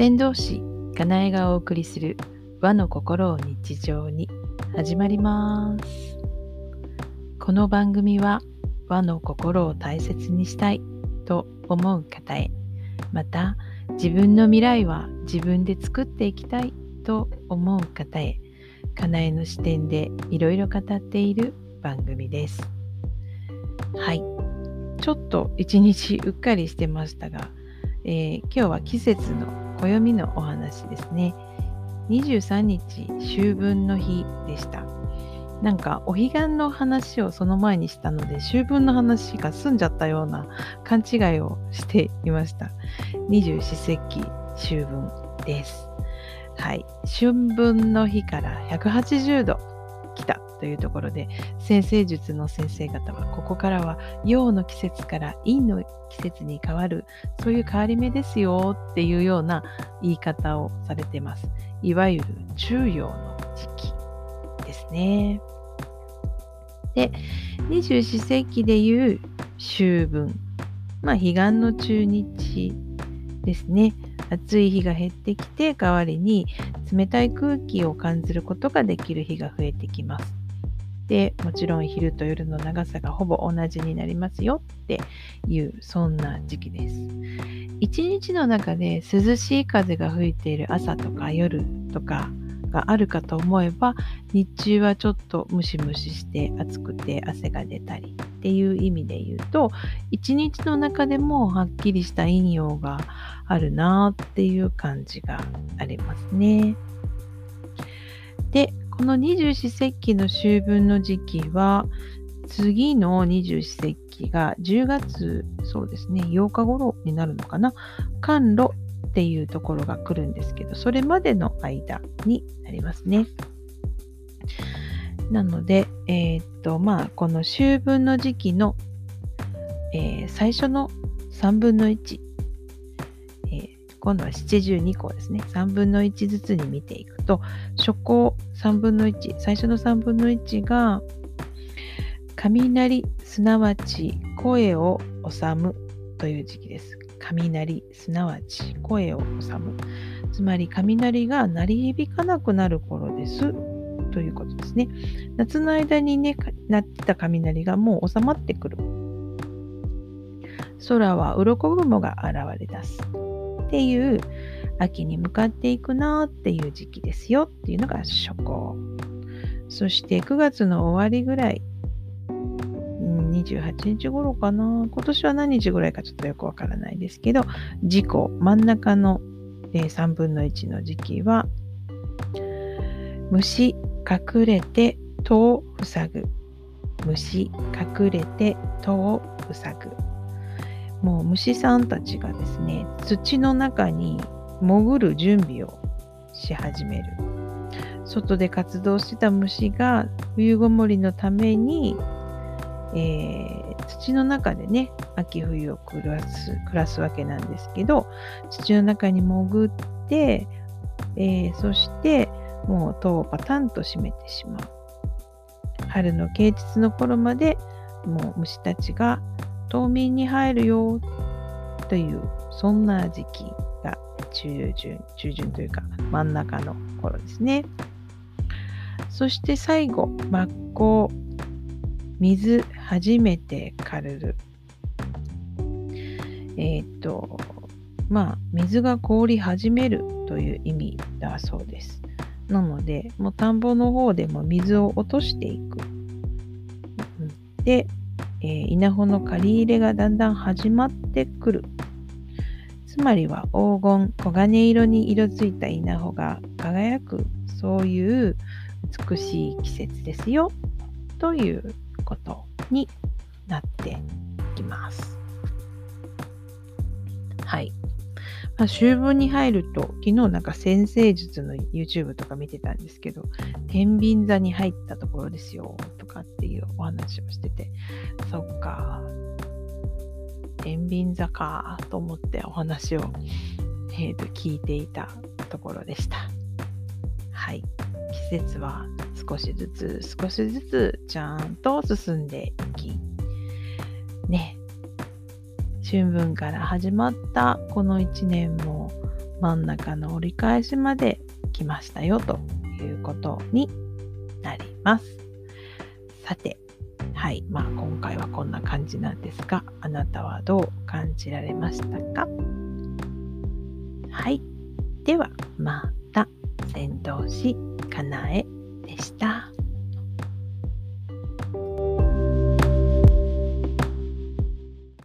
先導師かなえがお送りする和の心を日常に始まります。この番組は和の心を大切にしたいと思う方へまた自分の未来は自分で作っていきたいと思う方へかなえの視点でいろいろ語っている番組です。はい。ちょっと一日うっかりしてましたが、えー、今日は季節の暦のお話ですね。23日秋分の日でした。なんかお彼岸の話をその前にしたので秋分の話が済んじゃったような勘違いをしていました。二十四節気秋分です。はい。春分の日から180度来た。というところで先生術の先生方はここからは陽の季節から陰の季節に変わるそういう変わり目ですよっていうような言い方をされてます。いわゆる中陽の時期ですね。で、二十四節気でいう秋分。まあ、彼岸の中日ですね。暑い日が減ってきて、代わりに冷たい空気を感じることができる日が増えてきます。で、もちろん昼と夜の長さがほぼ同じになりますよっていう、そんな時期です。一日の中で涼しい風が吹いている朝とか夜とかがあるかと思えば日中はちょっとムシムシして暑くて汗が出たりっていう意味で言うと一日の中でもはっきりした陰陽があるなっていう感じがありますね。でこの二十四節気の秋分の時期は次の二十四節気が10月そうですね8日頃になるのかな寒露っていうところが来るんですけどそれまでの間になりますね。なので、えー、っとまあこの秋分の時期の、えー、最初の3分の1今度は七十二項ですね。3分の1ずつに見ていくと、初項3分の1、最初の3分の1が、雷、すなわち声を収むという時期です。雷、すなわち声を収む。つまり、雷が鳴り響かなくなる頃です。ということですね。夏の間にね、鳴ってた雷がもう収まってくる。空は鱗雲が現れ出す。っていう秋に向かっていくなっていう時期ですよっていうのが初行。そして9月の終わりぐらい、28日頃かな。今年は何日ぐらいかちょっとよくわからないですけど、事故、真ん中の3分の1の時期は、虫隠れて戸を塞ぐ。虫隠れて戸を塞ぐ。もう虫さんたちがですね土の中に潜る準備をし始める。外で活動してた虫が冬ごもりのために、えー、土の中でね秋冬を暮らす暮らすわけなんですけど土の中に潜って、えー、そしてもう戸をパタンと閉めてしまう。春の啓蟄の頃までもう虫たちが冬眠に入るよというそんな時期が中旬中旬というか真ん中の頃ですね。そして最後真っ向水初めて枯れる。えっ、とまあ水が凍り始めるという意味だそうです。なのでもう田んぼの方でも水を落としていく。でえー、稲穂の借り入れがだんだん始まってくる。つまりは黄金、黄金色に色づいた稲穂が輝く、そういう美しい季節ですよ、ということになっていきます。はい。まあ、秋分に入ると、昨日なんか先生術の YouTube とか見てたんですけど、天秤座に入ったところですよ、とかっていうお話をしてて、そっか、天秤座かと思ってお話を、えー、と聞いていたところでした。はい。季節は少しずつ少しずつちゃんと進んでいき、ね、春分から始まったこの1年も真ん中の折り返しまで来ましたよということになります。さて、はい、まあ今回はこんな感じなんですが、あなたはどう感じられましたか？はい、ではまた、先導しかなえでした。